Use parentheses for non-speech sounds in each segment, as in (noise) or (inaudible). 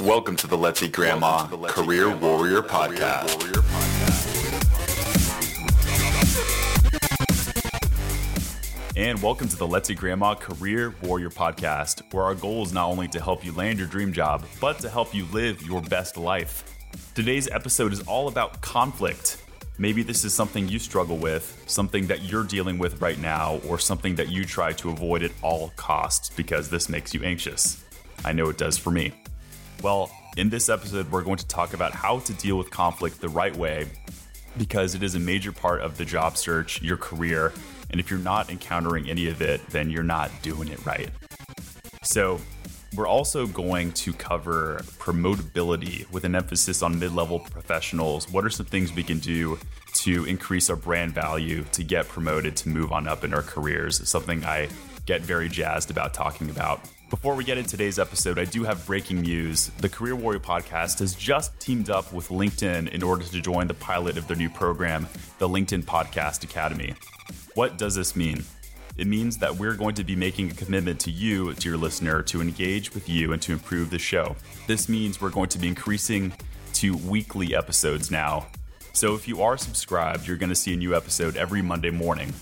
Welcome to the Let's Eat Grandma Career Warrior Podcast. And welcome to the Let's Eat Grandma Career Warrior Podcast, where our goal is not only to help you land your dream job, but to help you live your best life. Today's episode is all about conflict. Maybe this is something you struggle with, something that you're dealing with right now, or something that you try to avoid at all costs because this makes you anxious. I know it does for me. Well, in this episode, we're going to talk about how to deal with conflict the right way because it is a major part of the job search, your career, and if you're not encountering any of it, then you're not doing it right. So, we're also going to cover promotability with an emphasis on mid level professionals. What are some things we can do to increase our brand value, to get promoted, to move on up in our careers? Something I get very jazzed about talking about. Before we get into today's episode, I do have breaking news. The Career Warrior podcast has just teamed up with LinkedIn in order to join the pilot of their new program, the LinkedIn Podcast Academy. What does this mean? It means that we're going to be making a commitment to you, dear listener, to engage with you and to improve the show. This means we're going to be increasing to weekly episodes now. So if you are subscribed, you're going to see a new episode every Monday morning.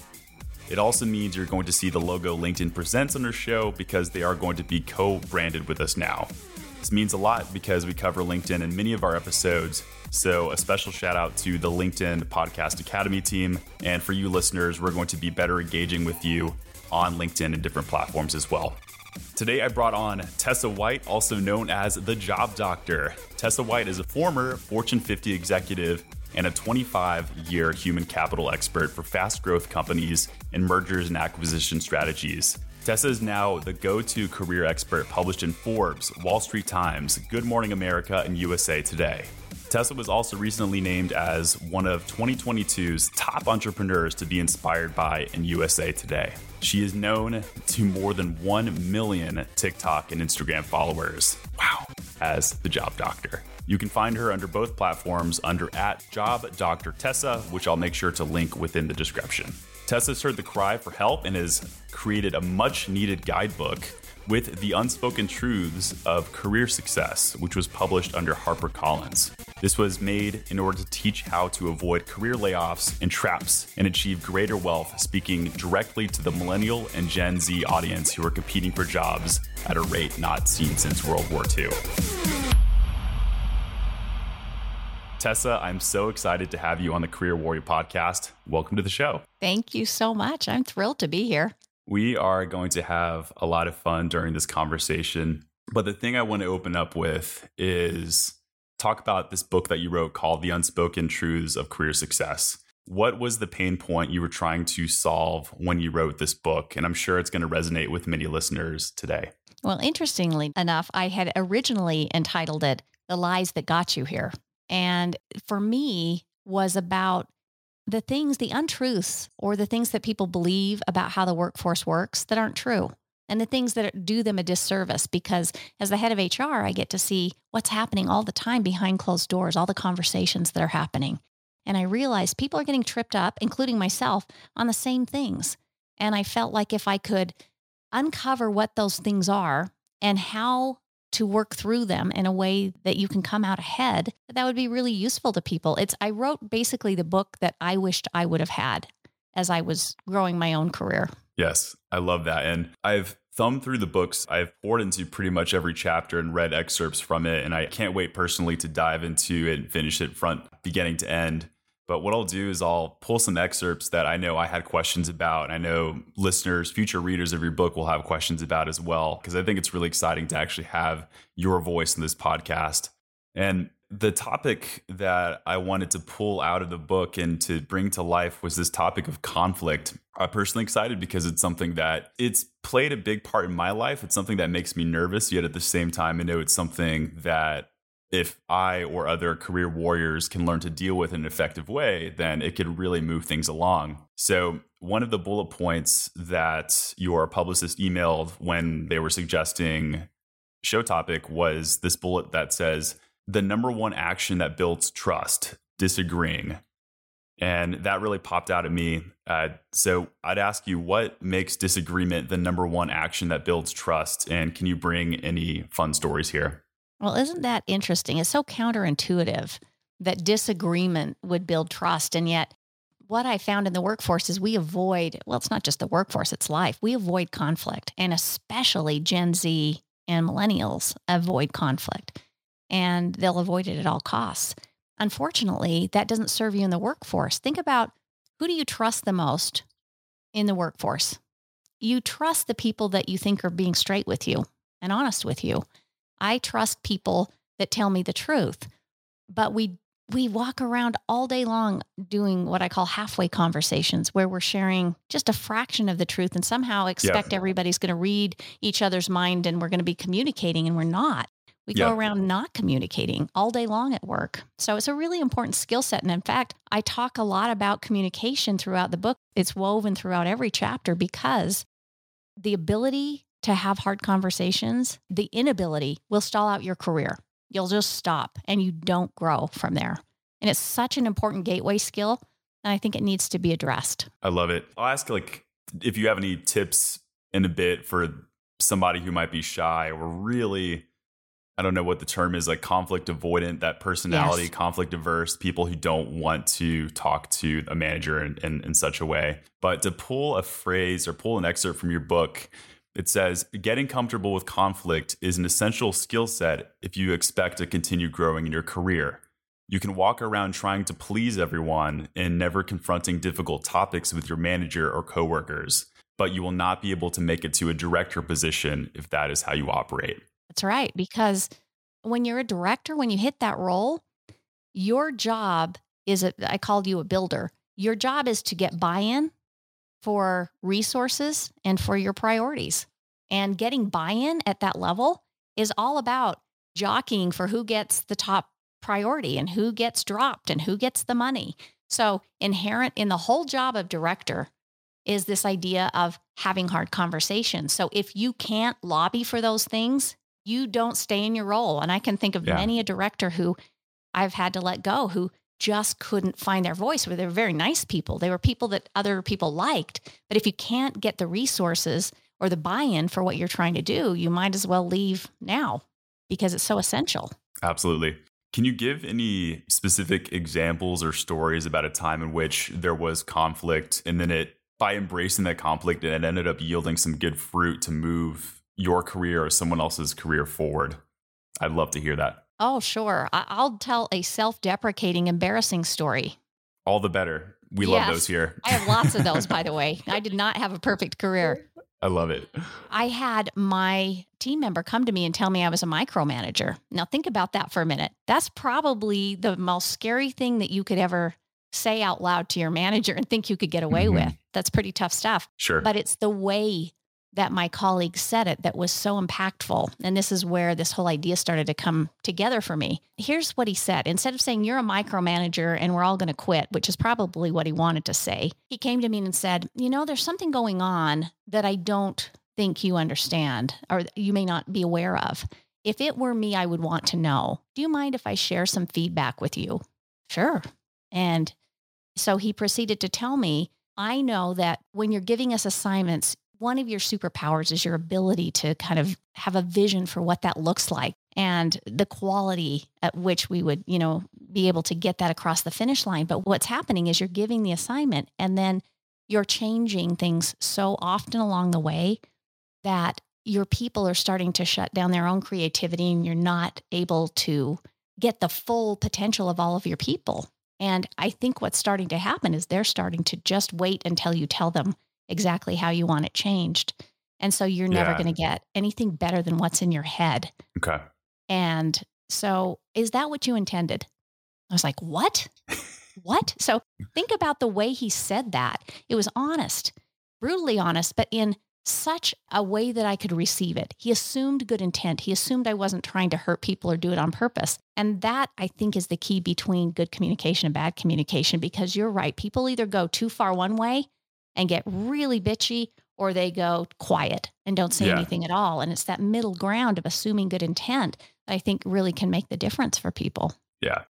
It also means you're going to see the logo LinkedIn Presents on our show because they are going to be co branded with us now. This means a lot because we cover LinkedIn in many of our episodes. So, a special shout out to the LinkedIn Podcast Academy team. And for you listeners, we're going to be better engaging with you on LinkedIn and different platforms as well. Today, I brought on Tessa White, also known as the Job Doctor. Tessa White is a former Fortune 50 executive and a 25 year human capital expert for fast growth companies and mergers and acquisition strategies. Tessa is now the go to career expert published in Forbes, Wall Street Times, Good Morning America, and USA Today. Tessa was also recently named as one of 2022's top entrepreneurs to be inspired by in USA Today. She is known to more than 1 million TikTok and Instagram followers. Wow, as the job doctor. You can find her under both platforms under at Job Dr. Tessa, which I'll make sure to link within the description. Tessa's heard the cry for help and has created a much needed guidebook with the unspoken truths of career success, which was published under HarperCollins. This was made in order to teach how to avoid career layoffs and traps and achieve greater wealth, speaking directly to the millennial and Gen Z audience who are competing for jobs at a rate not seen since World War II. Tessa, I'm so excited to have you on the Career Warrior podcast. Welcome to the show. Thank you so much. I'm thrilled to be here. We are going to have a lot of fun during this conversation. But the thing I want to open up with is talk about this book that you wrote called The Unspoken Truths of Career Success. What was the pain point you were trying to solve when you wrote this book? And I'm sure it's going to resonate with many listeners today. Well, interestingly enough, I had originally entitled it The Lies That Got You Here. And for me, was about the things, the untruths, or the things that people believe about how the workforce works that aren't true. And the things that do them a disservice because as the head of HR, I get to see what's happening all the time behind closed doors, all the conversations that are happening. And I realized people are getting tripped up, including myself, on the same things. And I felt like if I could uncover what those things are and how to work through them in a way that you can come out ahead, that would be really useful to people. It's I wrote basically the book that I wished I would have had as I was growing my own career. Yes, I love that. And I've thumbed through the books. I've poured into pretty much every chapter and read excerpts from it. And I can't wait personally to dive into it and finish it front beginning to end. But what I'll do is I'll pull some excerpts that I know I had questions about. And I know listeners, future readers of your book will have questions about as well, because I think it's really exciting to actually have your voice in this podcast. And the topic that I wanted to pull out of the book and to bring to life was this topic of conflict. I'm personally excited because it's something that it's played a big part in my life. It's something that makes me nervous, yet at the same time, I know it's something that if I or other career warriors can learn to deal with in an effective way, then it could really move things along. So, one of the bullet points that your publicist emailed when they were suggesting show topic was this bullet that says, the number one action that builds trust, disagreeing. And that really popped out at me. Uh, so I'd ask you, what makes disagreement the number one action that builds trust? And can you bring any fun stories here? Well, isn't that interesting? It's so counterintuitive that disagreement would build trust. And yet, what I found in the workforce is we avoid, well, it's not just the workforce, it's life. We avoid conflict, and especially Gen Z and millennials avoid conflict, and they'll avoid it at all costs. Unfortunately, that doesn't serve you in the workforce. Think about who do you trust the most in the workforce? You trust the people that you think are being straight with you and honest with you. I trust people that tell me the truth. But we we walk around all day long doing what I call halfway conversations where we're sharing just a fraction of the truth and somehow expect everybody's going to read each other's mind and we're going to be communicating and we're not. We go around not communicating all day long at work. So it's a really important skill set. And in fact, I talk a lot about communication throughout the book. It's woven throughout every chapter because the ability to have hard conversations, the inability will stall out your career. You'll just stop and you don't grow from there. And it's such an important gateway skill. And I think it needs to be addressed. I love it. I'll ask like if you have any tips in a bit for somebody who might be shy or really I don't know what the term is, like conflict avoidant, that personality, yes. conflict averse, people who don't want to talk to a manager in, in, in, such a way. But to pull a phrase or pull an excerpt from your book, it says, getting comfortable with conflict is an essential skill set if you expect to continue growing in your career. You can walk around trying to please everyone and never confronting difficult topics with your manager or coworkers, but you will not be able to make it to a director position if that is how you operate. That's right. Because when you're a director, when you hit that role, your job is a, I called you a builder. Your job is to get buy in for resources and for your priorities. And getting buy in at that level is all about jockeying for who gets the top priority and who gets dropped and who gets the money. So, inherent in the whole job of director is this idea of having hard conversations. So, if you can't lobby for those things, you don't stay in your role. And I can think of yeah. many a director who I've had to let go who just couldn't find their voice. Where they were very nice people. They were people that other people liked. But if you can't get the resources or the buy-in for what you're trying to do, you might as well leave now because it's so essential. Absolutely. Can you give any specific examples or stories about a time in which there was conflict and then it by embracing that conflict and it ended up yielding some good fruit to move your career or someone else's career forward? I'd love to hear that. Oh, sure. I'll tell a self deprecating, embarrassing story. All the better. We yes. love those here. I have lots of those, by the way. (laughs) I did not have a perfect career. I love it. I had my team member come to me and tell me I was a micromanager. Now, think about that for a minute. That's probably the most scary thing that you could ever say out loud to your manager and think you could get away mm-hmm. with. That's pretty tough stuff. Sure. But it's the way that my colleague said it that was so impactful. And this is where this whole idea started to come together for me. Here's what he said instead of saying, You're a micromanager and we're all going to quit, which is probably what he wanted to say, he came to me and said, You know, there's something going on that I don't think you understand or you may not be aware of. If it were me, I would want to know. Do you mind if I share some feedback with you? Sure. And so he proceeded to tell me I know that when you're giving us assignments, one of your superpowers is your ability to kind of have a vision for what that looks like and the quality at which we would, you know, be able to get that across the finish line. But what's happening is you're giving the assignment and then you're changing things so often along the way that your people are starting to shut down their own creativity and you're not able to get the full potential of all of your people. And I think what's starting to happen is they're starting to just wait until you tell them exactly how you want it changed. And so you're never yeah. going to get anything better than what's in your head. Okay. And so is that what you intended? I was like, what? what? So think about the way he said that. It was honest, brutally honest, but in such a way that I could receive it. He assumed good intent. He assumed I wasn't trying to hurt people or do it on purpose. And that I think is the key between good communication and bad communication because you're right. People either go too far one way and get really bitchy or they go quiet and don't say yeah. anything at all. And it's that middle ground of assuming good intent that I think really can make the difference for people. Yeah.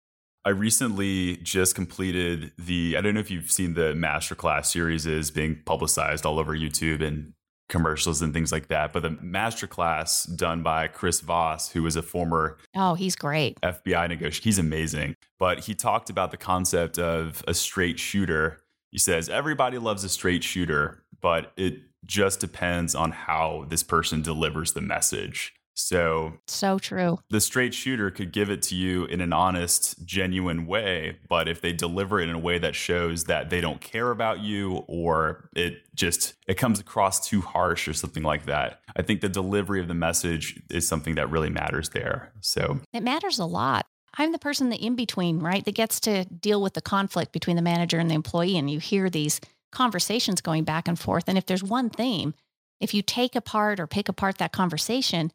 I recently just completed the, I don't know if you've seen the masterclass series is being publicized all over YouTube and commercials and things like that. But the masterclass done by Chris Voss, who was a former oh, he's great FBI negotiator, he's amazing. But he talked about the concept of a straight shooter. He says everybody loves a straight shooter, but it just depends on how this person delivers the message. So, so true. The straight shooter could give it to you in an honest, genuine way, but if they deliver it in a way that shows that they don't care about you or it just it comes across too harsh or something like that. I think the delivery of the message is something that really matters there. So, it matters a lot. I'm the person the in between, right? That gets to deal with the conflict between the manager and the employee and you hear these conversations going back and forth and if there's one theme, if you take apart or pick apart that conversation,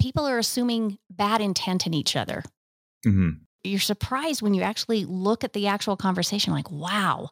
people are assuming bad intent in each other. Mm-hmm. You're surprised when you actually look at the actual conversation, like, wow,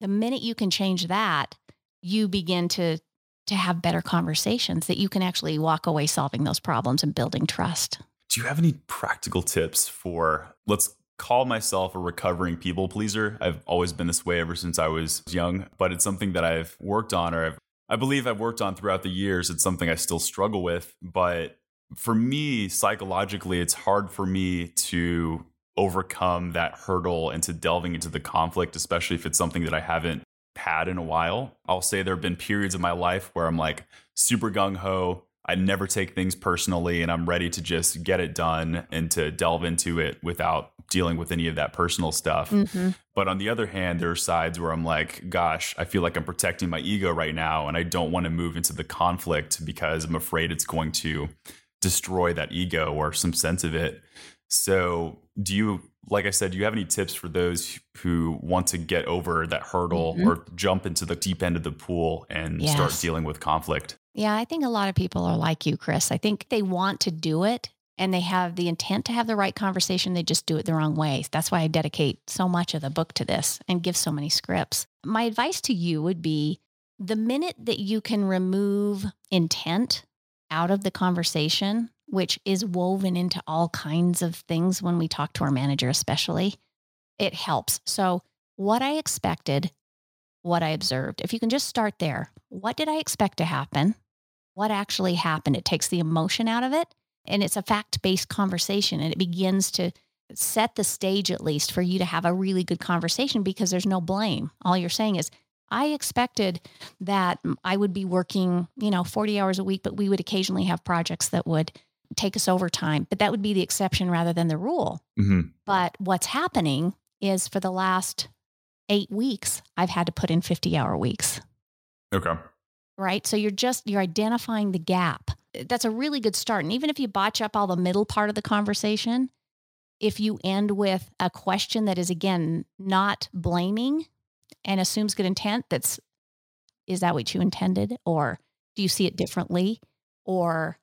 the minute you can change that, you begin to to have better conversations that you can actually walk away solving those problems and building trust. Do you have any practical tips for let's call myself a recovering people pleaser. I've always been this way ever since I was young, but it's something that I've worked on or I've, I believe I've worked on throughout the years. It's something I still struggle with, but for me, psychologically, it's hard for me to overcome that hurdle into delving into the conflict, especially if it's something that I haven't had in a while. I'll say there have been periods of my life where I'm like super gung ho. I never take things personally and I'm ready to just get it done and to delve into it without dealing with any of that personal stuff. Mm-hmm. But on the other hand, there are sides where I'm like, gosh, I feel like I'm protecting my ego right now and I don't want to move into the conflict because I'm afraid it's going to destroy that ego or some sense of it. So, do you, like I said, do you have any tips for those who want to get over that hurdle mm-hmm. or jump into the deep end of the pool and yes. start dealing with conflict? Yeah, I think a lot of people are like you, Chris. I think they want to do it and they have the intent to have the right conversation. They just do it the wrong way. That's why I dedicate so much of the book to this and give so many scripts. My advice to you would be the minute that you can remove intent out of the conversation, which is woven into all kinds of things when we talk to our manager, especially, it helps. So, what I expected, what I observed, if you can just start there, what did I expect to happen? What actually happened? It takes the emotion out of it and it's a fact based conversation and it begins to set the stage at least for you to have a really good conversation because there's no blame. All you're saying is, I expected that I would be working, you know, 40 hours a week, but we would occasionally have projects that would take us overtime. But that would be the exception rather than the rule. Mm-hmm. But what's happening is for the last eight weeks, I've had to put in 50 hour weeks. Okay. Right. So you're just, you're identifying the gap. Uh, that's a really good start. And even if you botch up all the middle part of the conversation, if you end with a question that is, again, not blaming, and assumes good intent that's is that what you intended or do you see it differently or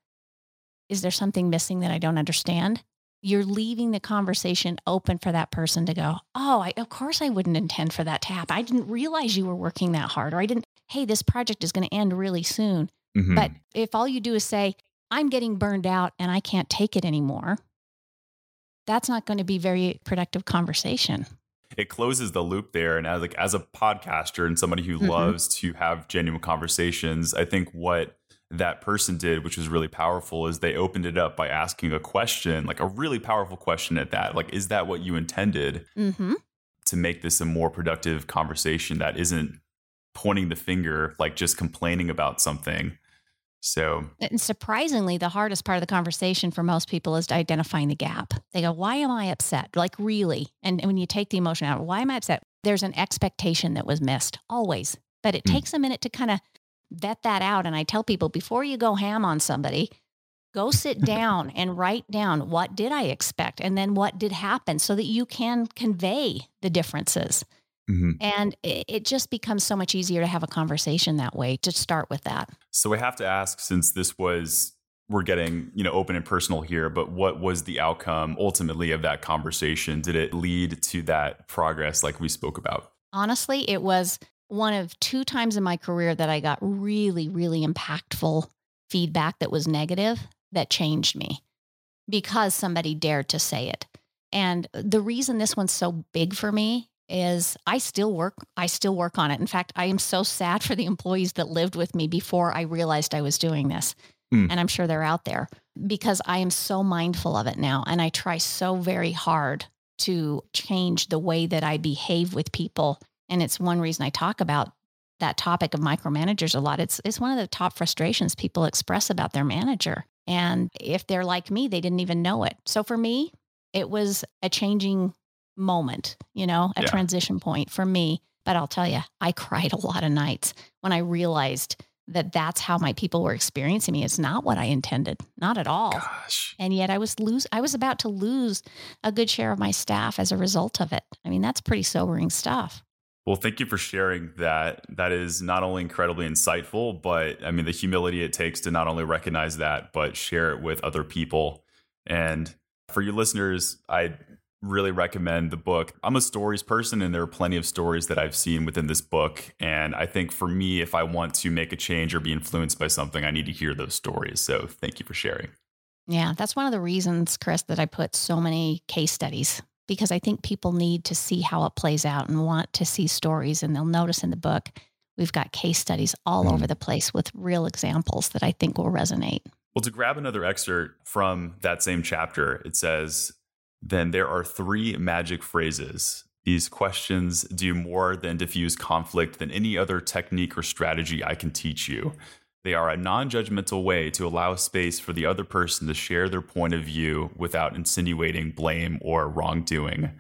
is there something missing that I don't understand? You're leaving the conversation open for that person to go, Oh, I, of course I wouldn't intend for that to happen. I didn't realize you were working that hard, or I didn't, hey, this project is going to end really soon. Mm-hmm. But if all you do is say, I'm getting burned out and I can't take it anymore, that's not going to be very productive conversation it closes the loop there. And as like as a podcaster and somebody who mm-hmm. loves to have genuine conversations, I think what that person did, which was really powerful, is they opened it up by asking a question, like a really powerful question at that. Like, is that what you intended mm-hmm. to make this a more productive conversation that isn't pointing the finger, like just complaining about something? So, and surprisingly, the hardest part of the conversation for most people is identifying the gap. They go, Why am I upset? Like, really? And, when you take the emotion out, why am I upset? There's an expectation that was missed always, but it mm. takes a minute to kind of vet that out. And I tell people before you go ham on somebody, go sit (laughs) down and write down what did I expect and then what did happen so that you can convey the differences. Mm-hmm. And it, it just becomes so much easier to have a conversation that way to start with that. So we have to ask since this was we're getting you know open and personal here but what was the outcome ultimately of that conversation did it lead to that progress like we spoke about honestly it was one of two times in my career that i got really really impactful feedback that was negative that changed me because somebody dared to say it and the reason this one's so big for me is I still work I still work on it. In fact, I am so sad for the employees that lived with me before I realized I was doing this. Mm. And I'm sure they're out there because I am so mindful of it now and I try so very hard to change the way that I behave with people. And it's one reason I talk about that topic of micromanagers a lot. It's it's one of the top frustrations people express about their manager. And if they're like me, they didn't even know it. So for me, it was a changing moment, you know, a Yeah. transition point for me. But I'll tell you, I cried a lot of nights when I realized that that's how my people were experiencing me. It's not what I intended, not at all. Gosh. And yet I was lose I was about to lose a good share of my staff as a result of it. I mean, that's pretty sobering stuff. Well, thank you for sharing that. That is not only incredibly insightful, but I mean, the humility it takes to not only recognize that, but share it with other people. And for your listeners, I really recommend the book. I'm a stories person, and there are plenty of stories that I've seen within this book. And I think for me, if I want to make a change or be influenced by something, I need to hear those stories. So thank you for sharing. Yeah, that's one of the reasons, Chris, that I put so many case studies because I think people need to see how it plays out and want to see stories. And they'll notice in the book, we've got case studies all Mm. over the place with real examples that I think will resonate. Well, to grab another excerpt from that same chapter, it says, Then there are three magic phrases. These questions do more than diffuse conflict than any other technique or strategy I can teach you. They are a non judgmental way to allow space for the other person to share their point of view without insinuating blame or wrongdoing.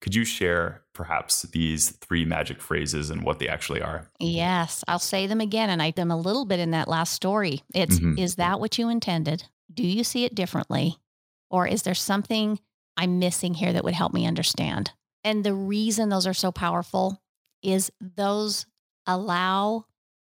Could you share perhaps these three magic phrases and what they actually are? Yes, I'll say them again. And I them a little bit in that last story. It's Mhm. is that what you intended? Do you see it differently? Or is there something I'm missing here that would help me understand? And the reason those are so powerful is those allow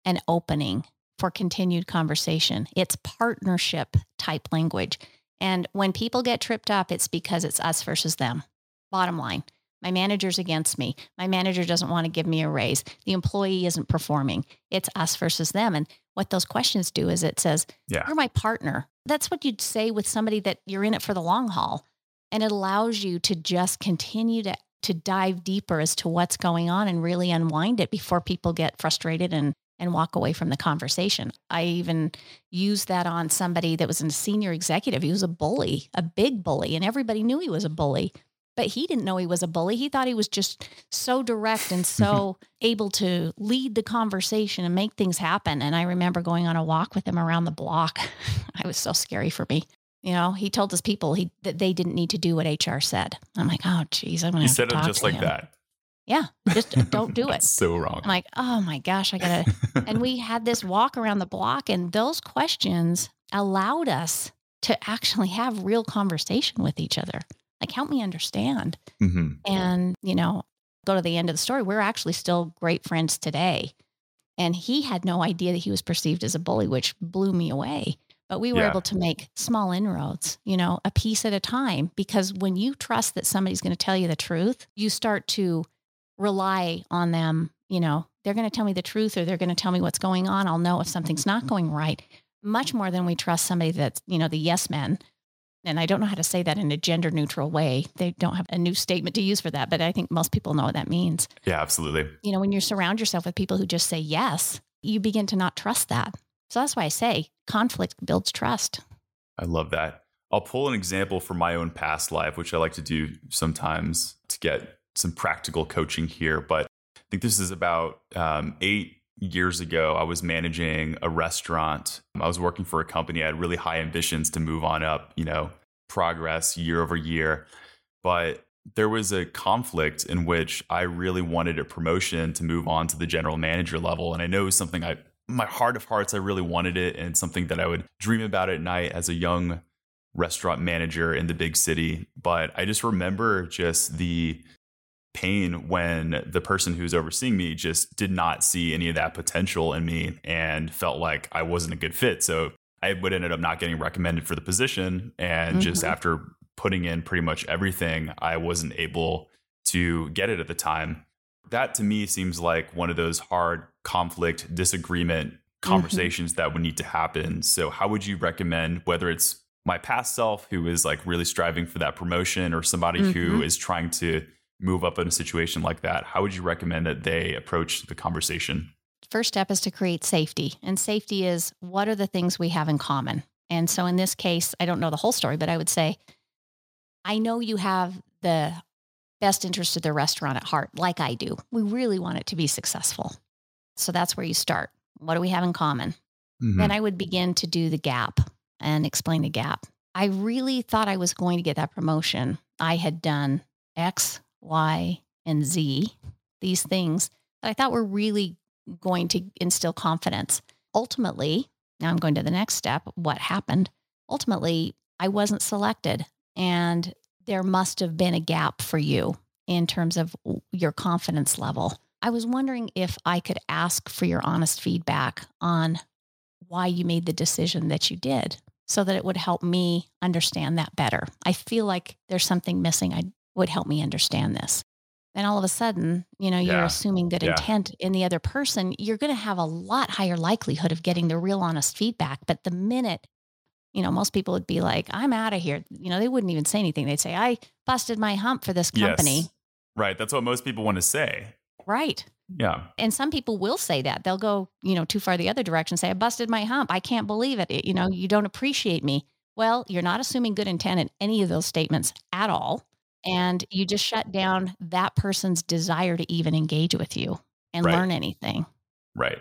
an opening for continued conversation. It's partnership type language. And when people get tripped up, it's because it's us versus them. Bottom line. My manager's against me. My manager doesn't want to give me a raise. The employee isn't performing. It's us versus them. And what those questions do is it says, Yeah. You're my partner. That's what you'd say with somebody that you're in it for the long haul. And it allows you to just continue to, to dive deeper as to what's going on and really unwind it before people get frustrated and, and walk away from the conversation. I even used that on somebody that was a senior executive. He was a bully, a big bully, and everybody knew he was a bully but he didn't know he was a bully. He thought he was just so direct and so (laughs) able to lead the conversation and make things happen. And I remember going on a walk with him around the block. (laughs) it was so scary for me. You know, he told his people he that they didn't need to do what HR said. I'm like, oh, geez, I'm gonna. Have said to it just like him." that. Yeah, just (laughs) don't do it. So wrong. I'm like, oh my gosh, I gotta. (laughs) and we had this walk around the block, and those questions allowed us to actually have real conversation with each other. Like, help me understand. hmm And, you know, go to the end of the story. We're actually still great friends today. And he had no idea that he was perceived as a bully, which blew me away. But we were Yeah. able to make small inroads, you know, a piece at a time. Because when you trust that somebody's going to tell you the truth, you start to rely on them. You know, they're going to tell me the truth or they're going to tell me what's going on. I'll know if something's not going right. Much more than we trust somebody that's, you know, the yes men. And I don't know how to say that in a gender neutral way. They don't have a new statement to use for that, but I think most people know what that means. Yeah, absolutely. You know, when you surround yourself with people who just say yes, you begin to not trust that. So that's why I say conflict builds trust. I love that. I'll pull an example from my own past life, which I like to do sometimes to get some practical coaching here. But I think this is about um, eight years ago. I was managing a restaurant. I was working for a company. I had really high ambitions to move on up, you know, progress year over year. But there was a conflict in which I really wanted a promotion to move on to the general manager level. And I know something I, my heart of hearts, I really wanted it. And something that I would dream about at night as a young restaurant manager in the big city. But I just remember just the pain when the person who's overseeing me just did not see any of that potential in me and felt like I wasn't a good fit. So I would ended up not getting recommended for the position. And just Mhm. after putting in pretty much everything, I wasn't able to get it at the time. That to me seems like one of those hard conflict, disagreement conversations that would need to happen. So, how would you recommend whether it's my past self who is like really striving for that promotion or somebody who Mhm. is trying to move up in a situation like that, how would you recommend that they approach the conversation? First step is to create safety. And safety is what are the things we have in common? And so in this case, I don't know the whole story, but I would say, I know you have the best interest of the restaurant at heart, like I do. We really want it to be successful. So that's where you start. What do we have in common? Mm-hmm. Then I would begin to do the gap and explain the gap. I really thought I was going to get that promotion. I had done X, Y, and Z, these things that I thought were really going to instill confidence. Ultimately, now I'm going to the next step. What happened? Ultimately, I wasn't selected, and there must have been a gap for you in terms of your confidence level. I was wondering if I could ask for your honest feedback on why you made the decision that you did so that it would help me understand that better. I feel like there's something missing. I would help me understand this. Then all of a sudden, you know, you're Yeah. assuming good Yeah. intent in the other person, you're going to have a lot higher likelihood of getting the real honest feedback. But the minute, you know, most people would be like, I'm out of here. You know, they wouldn't even say anything. They'd say, I busted my hump for this company. Yes. Right. That's what most people want to say. Right. Yeah. And some people will say that. They'll go, you know, too far the other direction, say, I busted my hump. I can't believe it. It- You know, you don't appreciate me. Well, you're not assuming good intent in any of those statements at all. And you just shut down that person's desire to even engage with you and Right. learn anything. Right.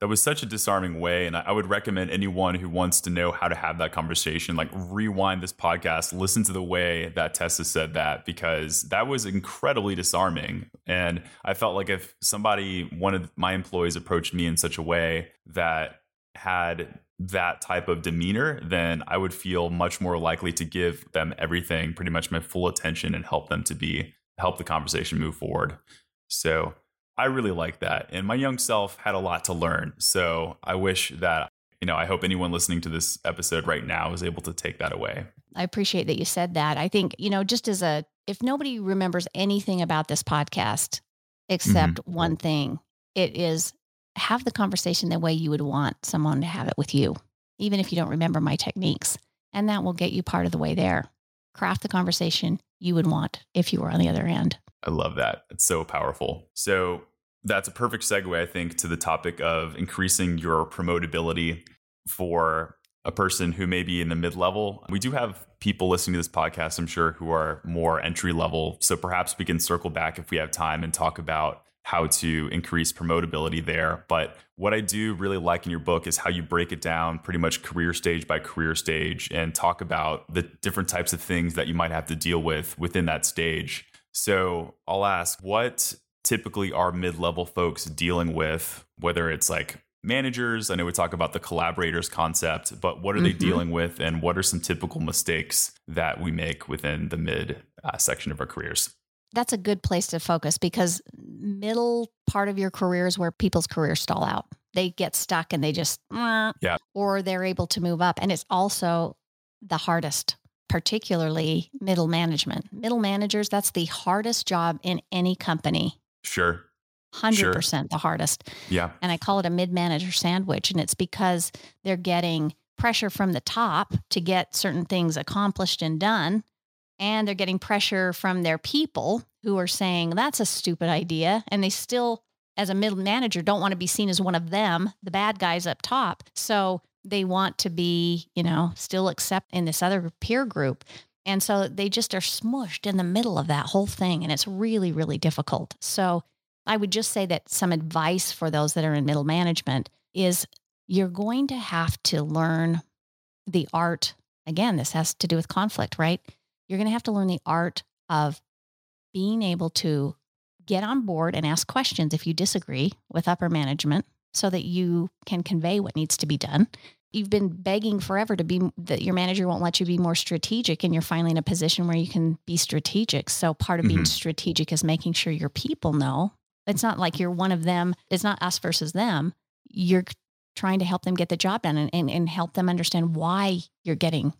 That was such a disarming way. And I would recommend anyone who wants to know how to have that conversation, like rewind this podcast, listen to the way that Tessa said that, because that was incredibly disarming. And I felt like if somebody, one of my employees approached me in such a way that had that type of demeanor, then I would feel much more likely to give them everything, pretty much my full attention and help them to be, help the conversation move forward. So I really like that. And my young self had a lot to learn. So I wish that, you know, I hope anyone listening to this episode right now is able to take that away. I appreciate that you said that. I think, you know, just as a, if nobody remembers anything about this podcast except mm-hmm. one thing, it is have the conversation the way you would want someone to have it with you, even if you don't remember my techniques. And that will get you part of the way there. Craft the conversation you would want if you were on the other end. I love that. It's so powerful. So that's a perfect segue, I think, to the topic of increasing your promotability for a person who may be in the mid level. We do have people listening to this podcast, I'm sure, who are more entry level. So perhaps we can circle back if we have time and talk about how to increase promotability there. But what I do really like in your book is how you break it down pretty much career stage by career stage and talk about the different types of things that you might have to deal with within that stage. So I'll ask, what typically are mid level folks dealing with, whether it's like managers? I know we talk about the collaborators concept, but what are they Mhm. dealing with? And what are some typical mistakes that we make within the mid uh, section of our careers? That's a good place to focus because middle part of your career is where people's careers stall out. They get stuck and they just, Yeah. or they're able to move up. And it's also the hardest, particularly middle management. Middle managers, that's the hardest job in any company. Sure. 100% the hardest. Yeah. And I call it a mid manager sandwich. And it's because they're getting pressure from the top to get certain things accomplished and done. And they're getting pressure from their people who are saying, that's a stupid idea. And they still, as a middle manager, don't want to be seen as one of them, the bad guys up top. So they want to be, you know, still accept in this other peer group. And so they just are smushed in the middle of that whole thing. And it's really, really difficult. So I would just say that some advice for those that are in middle management is you're going to have to learn the art. Again, this has to do with conflict, right? You're going to have to learn the art of being able to get on board and ask questions if you disagree with upper management so that you can convey what needs to be done. You've been begging forever to be that your manager won't let you be more strategic, and you're finally in a position where you can be strategic. So, part of being Mhm. strategic is making sure your people know it's not like you're one of them, it's not us versus them. You're trying to help them get the job done and, and, and help them understand why you're getting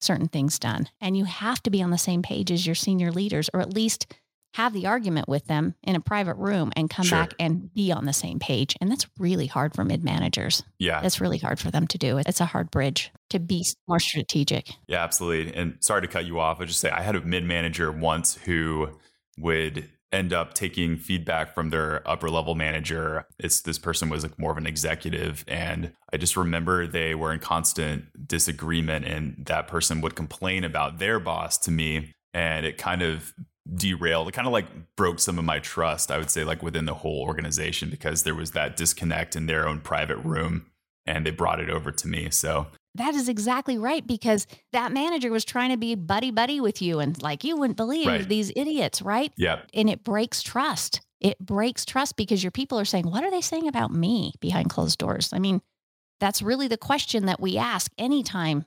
certain things done. And you have to be on the same page as your senior leaders, or at least have the argument with them in a private room and come Sure. back and be on the same page. And that's really hard for mid managers. Yeah. It's really hard for them to do. It's a hard bridge to be more strategic. Yeah, absolutely. And sorry to cut you off. I just say I had a mid manager once who would end up taking feedback from their upper level manager. It's this person was like more of an executive and I just remember they were in constant disagreement and that person would complain about their boss to me and it kind of derailed it kind of like broke some of my trust i would say like within the whole organization because there was that disconnect in their own private room and they brought it over to me so that is exactly right because that manager was trying to be buddy buddy with you and like you wouldn't believe Right. these idiots, right? yeah And it breaks trust. It breaks trust because your people are saying, "What are they saying about me behind closed doors?" I mean, that's really the question that we ask anytime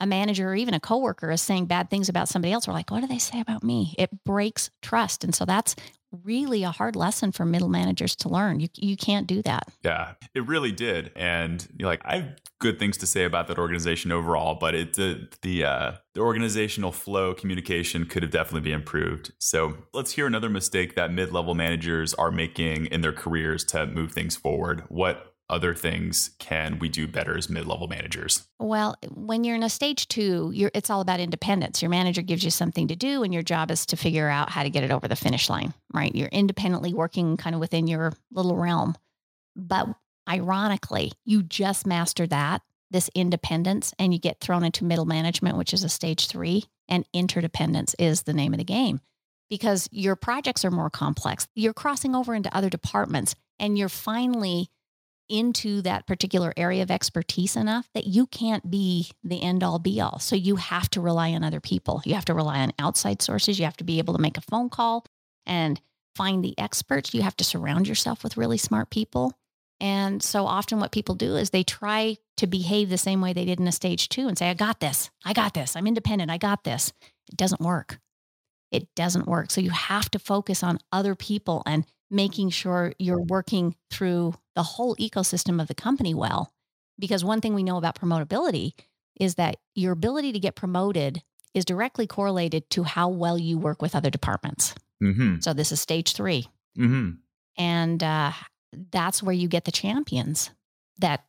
a manager or even a coworker is saying bad things about somebody else. We're like, "What do they say about me?" It breaks trust, and so that's really a hard lesson for middle managers to learn. You you can't do that. Yeah, it really did, and you're like I have good things to say about that organization overall, but it the the uh, the organizational flow communication could have definitely been improved. So let's hear another mistake that mid level managers are making in their careers to move things forward. What other things can we do better as mid level managers? Well, when you're in a stage two, you're, it's all about independence. Your manager gives you something to do, and your job is to figure out how to get it over the finish line, right? You're independently working kind of within your little realm. But ironically, you just master that, this independence, and you get thrown into middle management, which is a stage three, and interdependence is the name of the game because your projects are more complex. You're crossing over into other departments, and you're finally into that particular area of expertise enough that you can't be the end all be all. So you have to rely on other people. You have to rely on outside sources. You have to be able to make a phone call and find the experts. You have to surround yourself with really smart people. And so often what people do is they try to behave the same way they did in a stage two and say, I got this. I got this. I'm independent. I got this. It doesn't work. It doesn't work. So you have to focus on other people and making sure you're working through the whole ecosystem of the company well. Because one thing we know about promotability is that your ability to get promoted is directly correlated to how well you work with other departments. Mm-hmm. So this is stage three. Mm-hmm. And uh, that's where you get the champions that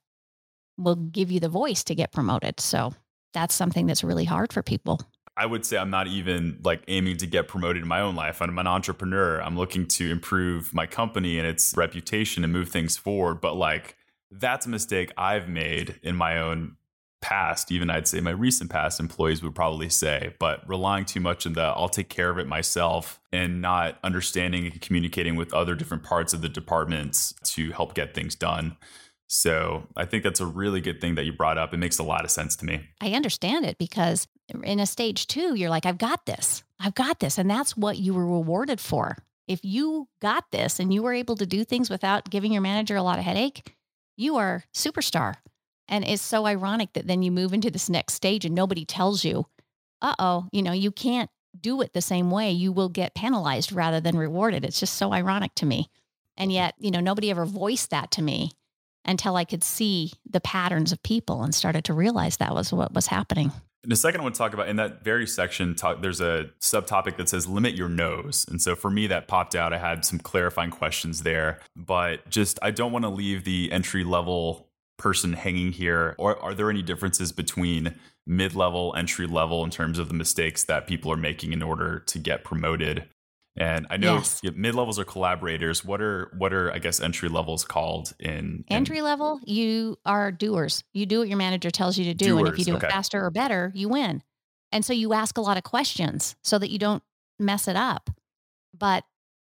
will give you the voice to get promoted. So that's something that's really hard for people. I would say I'm not even like aiming to get promoted in my own life. I'm an entrepreneur. I'm looking to improve my company and its reputation and move things forward. But like that's a mistake I've made in my own past. Even I'd say my recent past employees would probably say, but relying too much on the I'll take care of it myself and not understanding and communicating with other different parts of the departments to help get things done. So I think that's a really good thing that you brought up. It makes a lot of sense to me. I understand it because in a stage two, you're like, I've got this. I've got this. And that's what you were rewarded for. If you got this and you were able to do things without giving your manager a lot of headache, you are superstar. And it's so ironic that then you move into this next stage and nobody tells you, uh oh, you know, you can't do it the same way. You will get penalized rather than rewarded. It's just so ironic to me. And yet, you know, nobody ever voiced that to me until I could see the patterns of people and started to realize that was what was happening. And the second I want to talk about in that very section, talk, there's a subtopic that says limit your nos. And so for me, that popped out. I had some clarifying questions there, but just I don't want to leave the entry level person hanging here. Or are there any differences between mid level, entry level in terms of the mistakes that people are making in order to get promoted? And I know Yes. mid levels are collaborators. What are what are I guess entry levels called in, in Entry level, you are doers. You do what your manager tells you to do. and if you do okay. it faster or better, you win. And so you ask a lot of questions so that you don't mess it up. But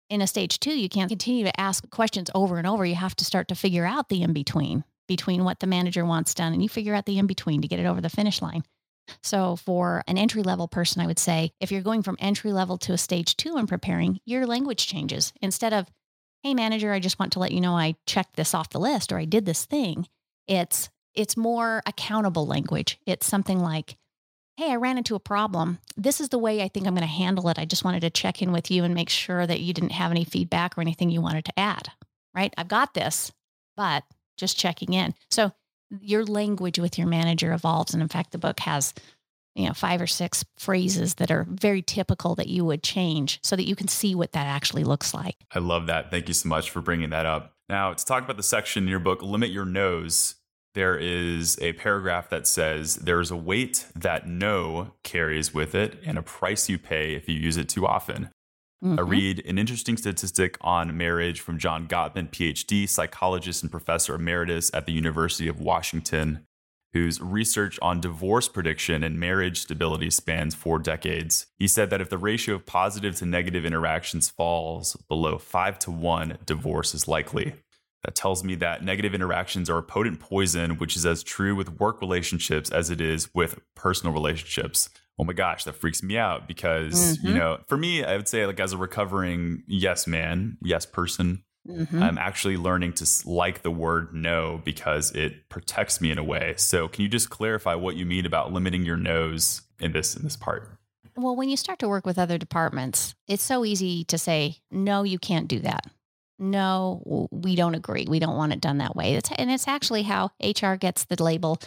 in a stage two, you can't continue to ask questions over and over. You have to start to figure out the in between, between what the manager wants done, and you figure out the in between to get it over the finish line. So, for an entry level person, I would say if you're going from entry level to a stage two and preparing, your language changes. Instead of, hey, manager, I just want to let you know I checked this off the list or I did this thing, it's it's more accountable language. It's something like, hey, I ran into a problem. This is the way I think I'm going to handle it. I just wanted to check in with you and make sure that you didn't have any feedback or anything you wanted to add, right? I've got this, but just checking in. So your language with your manager evolves. And in fact, the book has, you know, five or six phrases that are very typical that you would change so that you can see what that actually looks like. I love that. Thank you so much for bringing that up. Now, to talk about the section in your book, Limit Your Nos, there is a paragraph that says there's a weight that no carries with it and a price you pay if you use it too often. Mm-hmm. I read an interesting statistic on marriage from John Gottman, PhD, psychologist and professor emeritus at the University of Washington, whose research on divorce prediction and marriage stability spans four decades. He said that if the ratio of positive to negative interactions falls below five to one, divorce is likely. That tells me that negative interactions are a potent poison, which is as true with work relationships as it is with personal relationships. Oh my gosh, that freaks me out because, mm-hmm. you know, for me, I would say, like, as a recovering yes man, yes person, mm-hmm. I'm actually learning to like the word no because it protects me in a way. So, can you just clarify what you mean about limiting your no's in this in this part? Well, when you start to work with other departments, it's so easy to say, no, you can't do that no, we don't agree. We don't want it done that way. It's, and it's actually how HR gets the label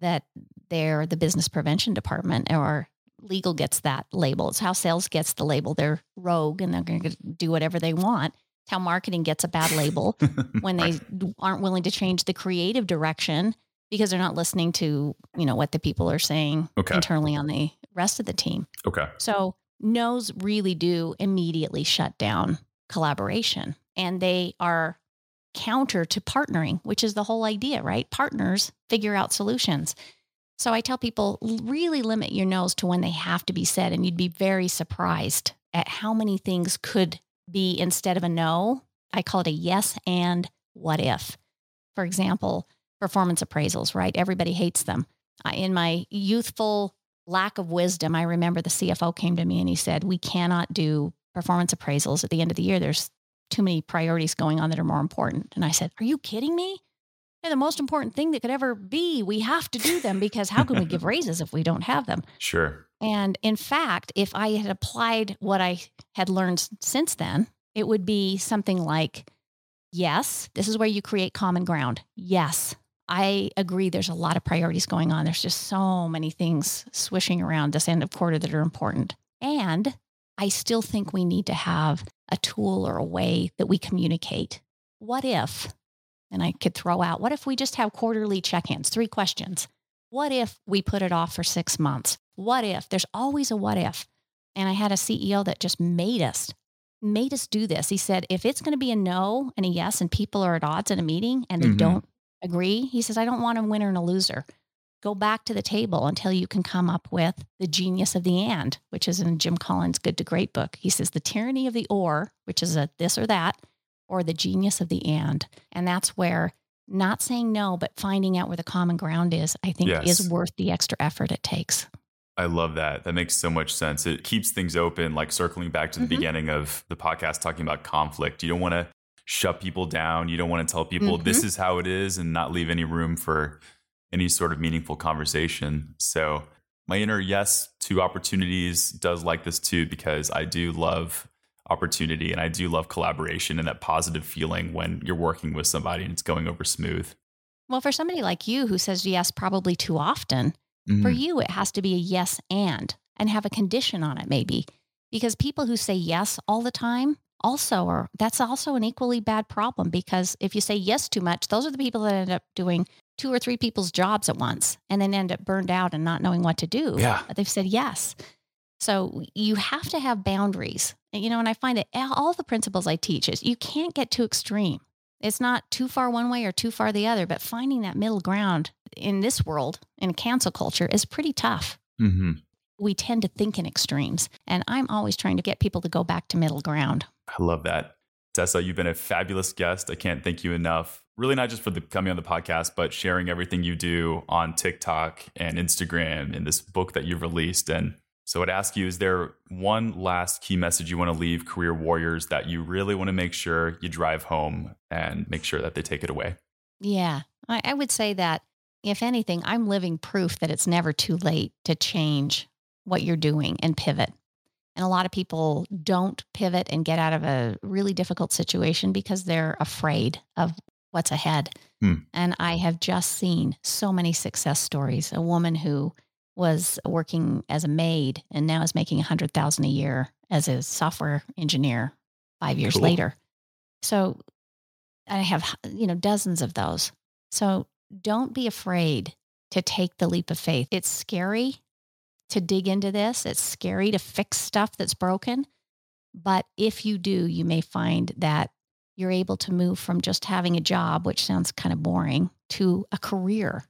that they're the business prevention department or legal gets that label. It's how sales gets the label. They're rogue and they're going to do whatever they want. It's how marketing gets a bad label (laughs) when they aren't willing to change the creative direction because they're not listening to, you know, what the people are saying okay. internally on the rest of the team. Okay. So no's really do immediately shut down collaboration and they are counter to partnering, which is the whole idea, right? Partners figure out solutions. So I tell people really limit your no's to when they have to be said, and you'd be very surprised at how many things could be instead of a no. I call it a yes and what if. For example, performance appraisals, right? Everybody hates them. in my youthful lack of wisdom, I remember the CFO came to me and he said, We cannot do performance appraisals at the end of the year. There's too many priorities going on that are more important. And I said, Are you kidding me? The most important thing that could ever be. We have to do them because how can we give (laughs) raises if we don't have them? Sure. And in fact, if I had applied what I had learned since then, it would be something like, Yes, this is where you create common ground. Yes, I agree there's a lot of priorities going on. There's just so many things swishing around this end of quarter that are important. And I still think we need to have a tool or a way that we communicate. What if, and I could throw out, what if we just have quarterly check ins, three questions? What if we put it off for six months? What if? There's always a what if. And I had a CEO that just made us, made us do this. He said, if it's going to be a no and a yes, and people are at odds in a meeting and they mm-hmm. don't agree, he says, I don't want a winner and a loser go back to the table until you can come up with the genius of the and, which is in Jim Collins' Good to Great book. He says the tyranny of the or, which is a this or that, or the genius of the and. And that's where not saying no, but finding out where the common ground is, I think yes. is worth the extra effort it takes. I love that. That makes so much sense. It keeps things open, like circling back to the mm-hmm. beginning of the podcast, talking about conflict. You don't want to shut people down. You don't want to tell people mm-hmm. this is how it is and not leave any room for any sort of meaningful conversation. So my inner yes to opportunities does like this too, because I do love opportunity and I do love collaboration and that positive feeling when you're working with somebody and it's going over smooth. Well, for somebody like you who says yes probably too often, mm-hmm. for you, it has to be a yes and and have a condition on it, maybe. Because people who say yes all the time also are that's also an equally bad problem because if you say yes too much, those are the people that end up doing two or three people's jobs at once and then end up burned out and not knowing what to do. Yeah. They've said yes. So you have to have boundaries. You know, and I find that all the principles I teach is you can't get too extreme. It's not too far one way or too far the other, but finding that middle ground in this world in cancel culture is pretty tough. Mm-hmm. We tend to think in extremes, and I'm always trying to get people to go back to middle ground. I love that. Tessa, you've been a fabulous guest. I can't thank you enough really not just for the coming on the podcast, but sharing everything you do on TikTok and Instagram and this book that you've released. And so I'd ask you, is there one last key message you want to leave career warriors that you really want to make sure you drive home and make sure that they take it away? Yeah, I, I would say that if anything, I'm living proof that it's never too late to change what you're doing and pivot. And a lot of people don't pivot and get out of a really difficult situation because they're afraid of what's ahead. Hmm. And I have just seen so many success stories. A woman who was working as a maid and now is making a hundred thousand a year as a software engineer five years cool. later. So I have, you know, dozens of those. So don't be afraid to take the leap of faith. It's scary to dig into this. It's scary to fix stuff that's broken, But if you do, you may find that you're able to move from just having a job, which sounds kind of boring, to a career.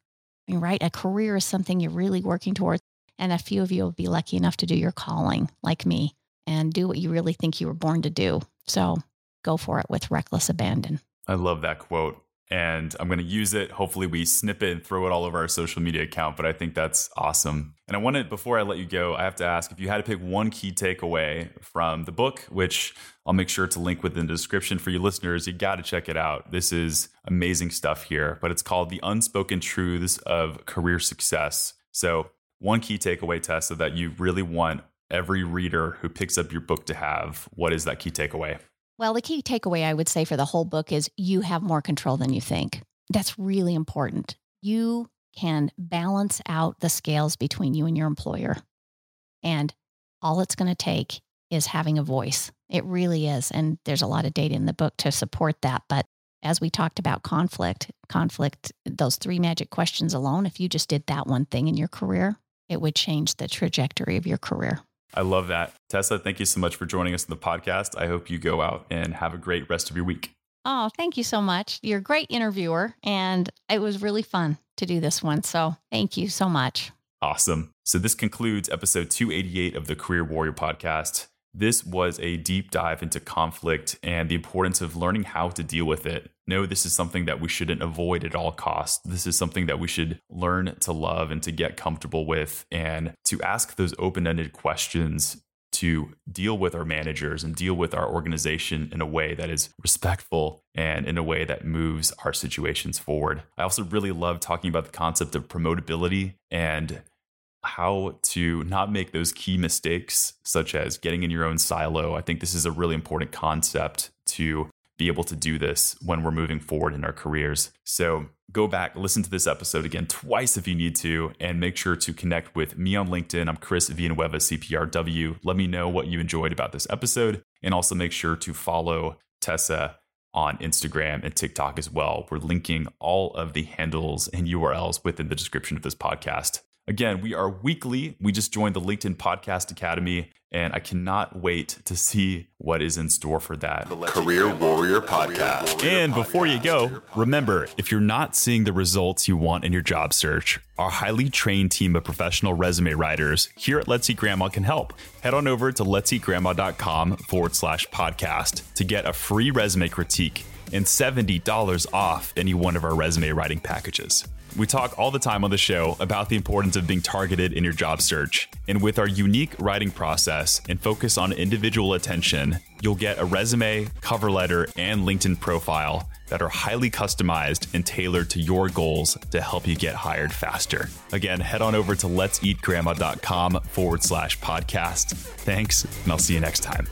Right? A career is something you're really working towards. And a few of you will be lucky enough to do your calling, like me, and do what you really think you were born to do. So go for it with reckless abandon. I love that quote and I'm going to use it. Hopefully, we snip it and throw it all over our social media account. But I think that's awesome. And I wanted, before I let you go, I have to ask if you had to pick one key takeaway from the book, which I'll make sure to link within the description for you listeners. You got to check it out. This is amazing stuff here, but it's called The Unspoken Truths of Career Success. So, one key takeaway, Tessa, that you really want every reader who picks up your book to have. What is that key takeaway? Well, the key takeaway I would say for the whole book is you have more control than you think. That's really important. You can balance out the scales between you and your employer. And all it's going to take is having a voice. It really is. And there's a lot of data in the book to support that. But as we talked about conflict, conflict, those three magic questions alone, if you just did that one thing in your career, it would change the trajectory of your career. I love that. Tessa, thank you so much for joining us in the podcast. I hope you go out and have a great rest of your week. Oh, thank you so much. You're a great interviewer, and it was really fun to do this one. So thank you so much. Awesome. So this concludes episode 288 of the Career Warrior podcast. This was a deep dive into conflict and the importance of learning how to deal with it. No, this is something that we shouldn't avoid at all costs. This is something that we should learn to love and to get comfortable with and to ask those open ended questions to deal with our managers and deal with our organization in a way that is respectful and in a way that moves our situations forward. I also really love talking about the concept of promotability and how to not make those key mistakes, such as getting in your own silo. I think this is a really important concept to be able to do this when we're moving forward in our careers. So go back, listen to this episode again twice if you need to, and make sure to connect with me on LinkedIn. I'm Chris Villanueva, CPRW. Let me know what you enjoyed about this episode, and also make sure to follow Tessa on Instagram and TikTok as well. We're linking all of the handles and URLs within the description of this podcast. Again, we are weekly. We just joined the LinkedIn Podcast Academy, and I cannot wait to see what is in store for that. Career Warrior Podcast. And before you go, remember if you're not seeing the results you want in your job search, our highly trained team of professional resume writers here at Let's Eat Grandma can help. Head on over to let'seatgrandma.com forward slash podcast to get a free resume critique and $70 off any one of our resume writing packages. We talk all the time on the show about the importance of being targeted in your job search. And with our unique writing process and focus on individual attention, you'll get a resume, cover letter, and LinkedIn profile that are highly customized and tailored to your goals to help you get hired faster. Again, head on over to let'seatgrandma.com forward slash podcast. Thanks, and I'll see you next time.